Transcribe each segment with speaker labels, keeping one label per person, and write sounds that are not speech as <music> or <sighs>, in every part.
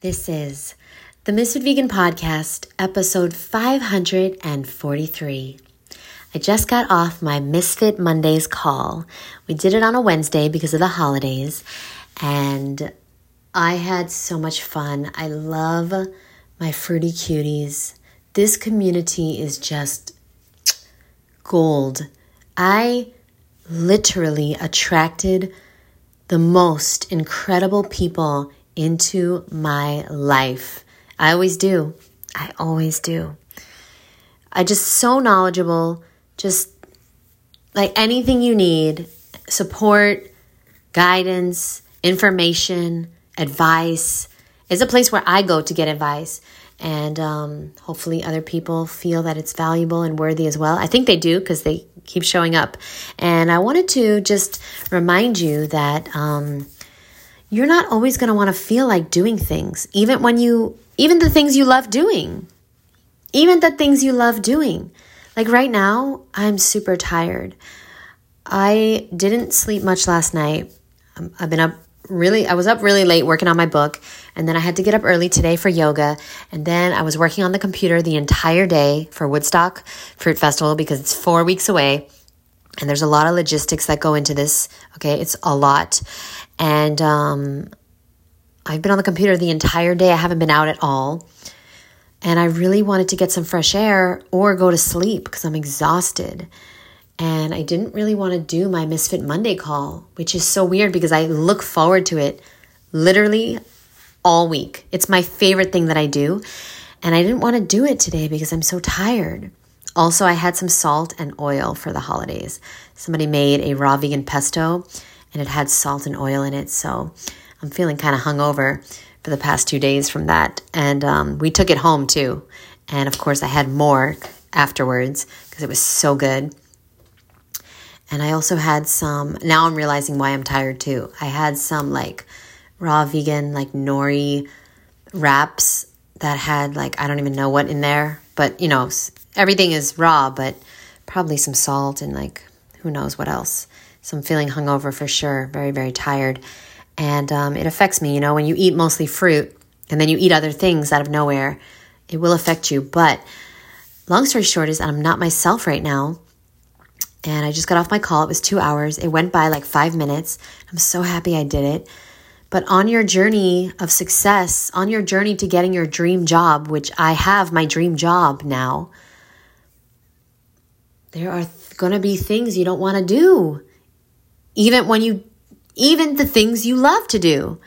Speaker 1: This is the Misfit Vegan Podcast, episode 543. I just got off my Misfit Mondays call. We did it on a Wednesday because of the holidays, and I had so much fun. I love my fruity cuties. This community is just gold. I literally attracted the most incredible people into my life. I always do. I always do. I just so knowledgeable, just like anything you need support, guidance, information, advice. is a place where I go to get advice. And um, hopefully, other people feel that it's valuable and worthy as well. I think they do because they keep showing up. And I wanted to just remind you that um, you're not always going to want to feel like doing things, even when you, even the things you love doing, even the things you love doing. Like right now, I'm super tired. I didn't sleep much last night. Um, I've been up really, I was up really late working on my book, and then I had to get up early today for yoga, and then I was working on the computer the entire day for Woodstock Fruit Festival because it's four weeks away. And there's a lot of logistics that go into this. Okay, it's a lot. And um, I've been on the computer the entire day. I haven't been out at all. And I really wanted to get some fresh air or go to sleep because I'm exhausted. And I didn't really want to do my Misfit Monday call, which is so weird because I look forward to it literally all week. It's my favorite thing that I do. And I didn't want to do it today because I'm so tired. Also, I had some salt and oil for the holidays. Somebody made a raw vegan pesto and it had salt and oil in it. So I'm feeling kind of hungover for the past two days from that. And um, we took it home too. And of course, I had more afterwards because it was so good. And I also had some, now I'm realizing why I'm tired too. I had some like raw vegan, like nori wraps that had like, I don't even know what in there, but you know, everything is raw, but probably some salt and like who knows what else. So I'm feeling hungover for sure, very, very tired. And um, it affects me, you know, when you eat mostly fruit and then you eat other things out of nowhere, it will affect you. But long story short is I'm not myself right now. And I just got off my call. It was two hours. It went by like five minutes. I'm so happy I did it. But on your journey of success, on your journey to getting your dream job, which I have my dream job now, there are th- going to be things you don't want to do even when you, even the things you love to do.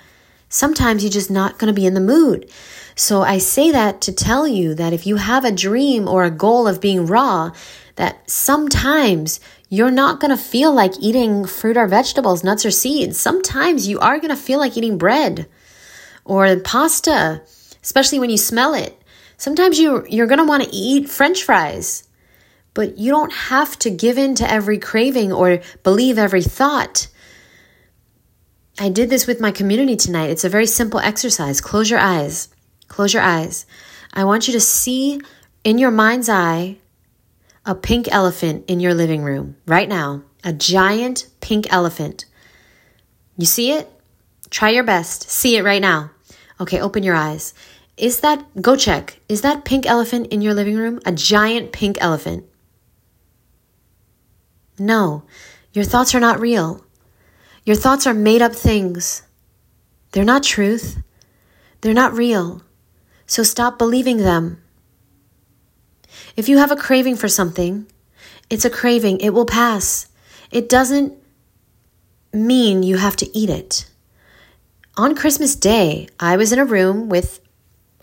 Speaker 1: Sometimes you're just not going to be in the mood. So I say that to tell you that if you have a dream or a goal of being raw, that sometimes you're not going to feel like eating fruit or vegetables, nuts or seeds. Sometimes you are going to feel like eating bread or pasta, especially when you smell it. Sometimes you you're going to want to eat french fries. But you don't have to give in to every craving or believe every thought. I did this with my community tonight. It's a very simple exercise. Close your eyes. Close your eyes. I want you to see in your mind's eye a pink elephant in your living room right now. A giant pink elephant. You see it? Try your best. See it right now. Okay, open your eyes. Is that, go check. Is that pink elephant in your living room? A giant pink elephant. No, your thoughts are not real. Your thoughts are made up things. They're not truth. They're not real. So stop believing them. If you have a craving for something, it's a craving. It will pass. It doesn't mean you have to eat it. On Christmas Day, I was in a room with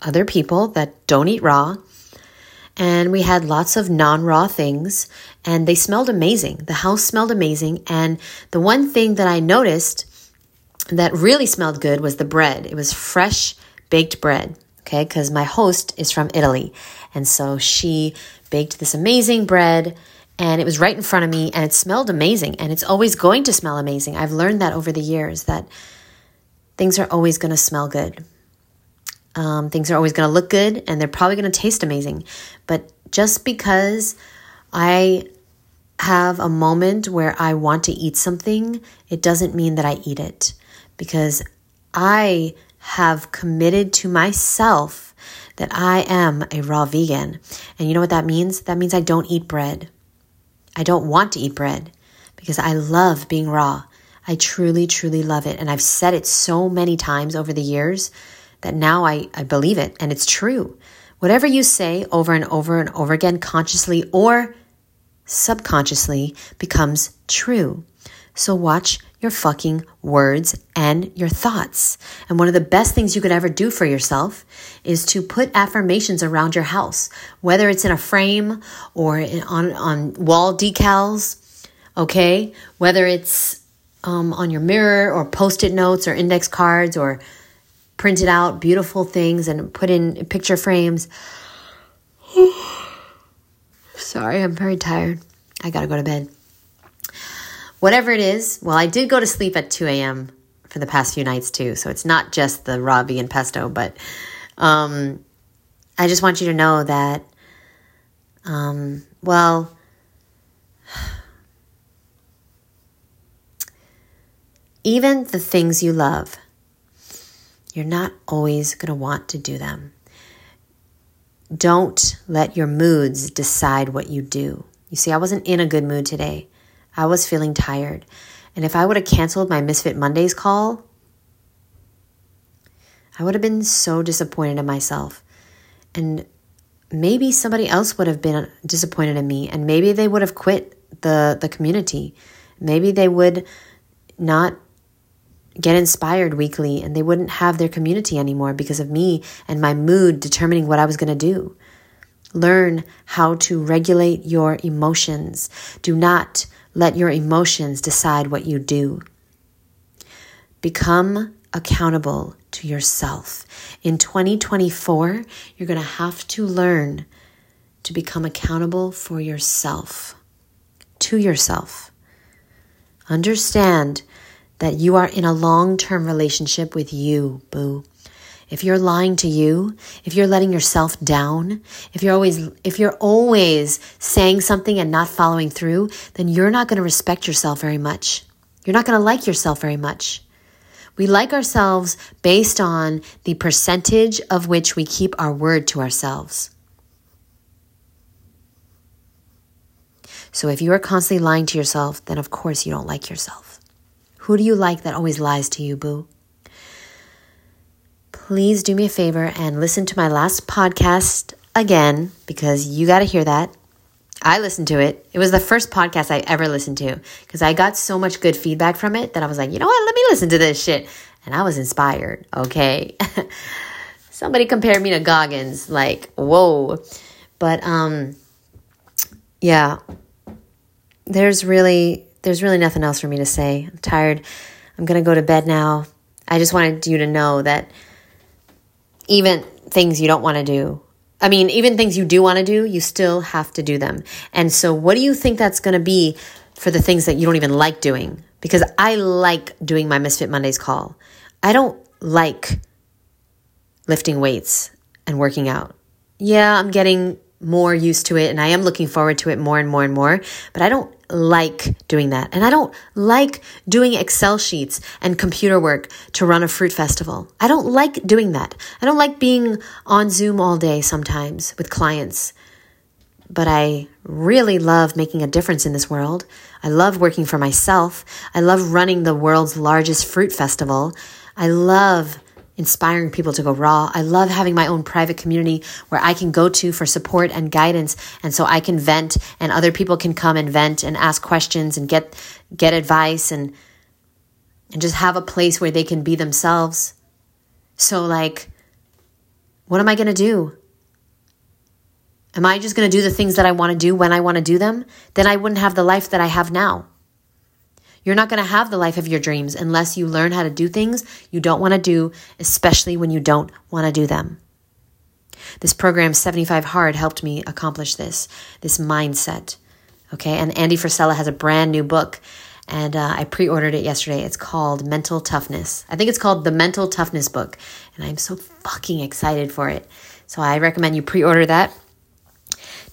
Speaker 1: other people that don't eat raw, and we had lots of non raw things, and they smelled amazing. The house smelled amazing. And the one thing that I noticed that really smelled good was the bread. It was fresh baked bread, okay? Because my host is from Italy. And so she baked this amazing bread and it was right in front of me and it smelled amazing and it's always going to smell amazing. I've learned that over the years that things are always going to smell good. Um, things are always going to look good and they're probably going to taste amazing. But just because I have a moment where I want to eat something, it doesn't mean that I eat it because I have committed to myself that I am a raw vegan. And you know what that means? That means I don't eat bread. I don't want to eat bread because I love being raw. I truly, truly love it. And I've said it so many times over the years that now I, I believe it and it's true. Whatever you say over and over and over again, consciously or subconsciously, becomes true. So watch your fucking words and your thoughts. And one of the best things you could ever do for yourself is to put affirmations around your house, whether it's in a frame or on, on wall decals, okay? Whether it's um, on your mirror or post it notes or index cards or printed out beautiful things and put in picture frames. <sighs> Sorry, I'm very tired. I gotta go to bed. Whatever it is, well, I did go to sleep at 2 a.m. for the past few nights too, so it's not just the raw vegan pesto, but um, I just want you to know that, um, well, <sighs> even the things you love, you're not always going to want to do them. Don't let your moods decide what you do. You see, I wasn't in a good mood today. I was feeling tired. And if I would have canceled my Misfit Mondays call, I would have been so disappointed in myself. And maybe somebody else would have been disappointed in me and maybe they would have quit the the community. Maybe they would not get inspired weekly and they wouldn't have their community anymore because of me and my mood determining what I was going to do. Learn how to regulate your emotions. Do not let your emotions decide what you do. Become accountable to yourself. In 2024, you're going to have to learn to become accountable for yourself, to yourself. Understand that you are in a long term relationship with you, boo. If you're lying to you, if you're letting yourself down, if you're always if you're always saying something and not following through, then you're not going to respect yourself very much. You're not going to like yourself very much. We like ourselves based on the percentage of which we keep our word to ourselves. So if you are constantly lying to yourself, then of course you don't like yourself. Who do you like that always lies to you, boo? Please do me a favor and listen to my last podcast again because you got to hear that. I listened to it. It was the first podcast I ever listened to because I got so much good feedback from it that I was like, you know what? Let me listen to this shit. And I was inspired. Okay. <laughs> Somebody compared me to Goggins. Like, whoa. But, um, yeah, there's really there's really nothing else for me to say. I'm tired. I'm going to go to bed now. I just wanted you to know that even things you don't want to do, I mean, even things you do want to do, you still have to do them. And so, what do you think that's going to be for the things that you don't even like doing? Because I like doing my Misfit Mondays call. I don't like lifting weights and working out. Yeah, I'm getting more used to it and I am looking forward to it more and more and more, but I don't like doing that. And I don't like doing Excel sheets and computer work to run a fruit festival. I don't like doing that. I don't like being on Zoom all day sometimes with clients. But I really love making a difference in this world. I love working for myself. I love running the world's largest fruit festival. I love inspiring people to go raw. I love having my own private community where I can go to for support and guidance. And so I can vent and other people can come and vent and ask questions and get, get advice and, and just have a place where they can be themselves. So like, what am I going to do? Am I just going to do the things that I want to do when I want to do them? Then I wouldn't have the life that I have now. You're not going to have the life of your dreams unless you learn how to do things you don't want to do, especially when you don't want to do them. This program, 75 Hard, helped me accomplish this, this mindset. Okay, and Andy Frisella has a brand new book, and uh, I pre ordered it yesterday. It's called Mental Toughness. I think it's called the Mental Toughness Book, and I'm so fucking excited for it. So I recommend you pre order that.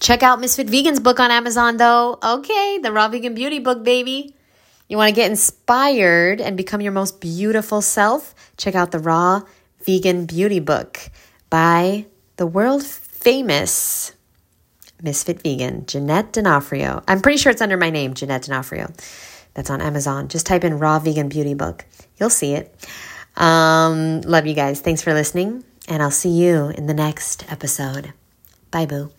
Speaker 1: Check out Misfit Vegan's book on Amazon, though. Okay, the Raw Vegan Beauty book, baby. You want to get inspired and become your most beautiful self? Check out the Raw Vegan Beauty Book by the world famous Misfit Vegan, Jeanette D'Onofrio. I'm pretty sure it's under my name, Jeanette D'Onofrio. That's on Amazon. Just type in Raw Vegan Beauty Book. You'll see it. Um, love you guys. Thanks for listening, and I'll see you in the next episode. Bye, boo.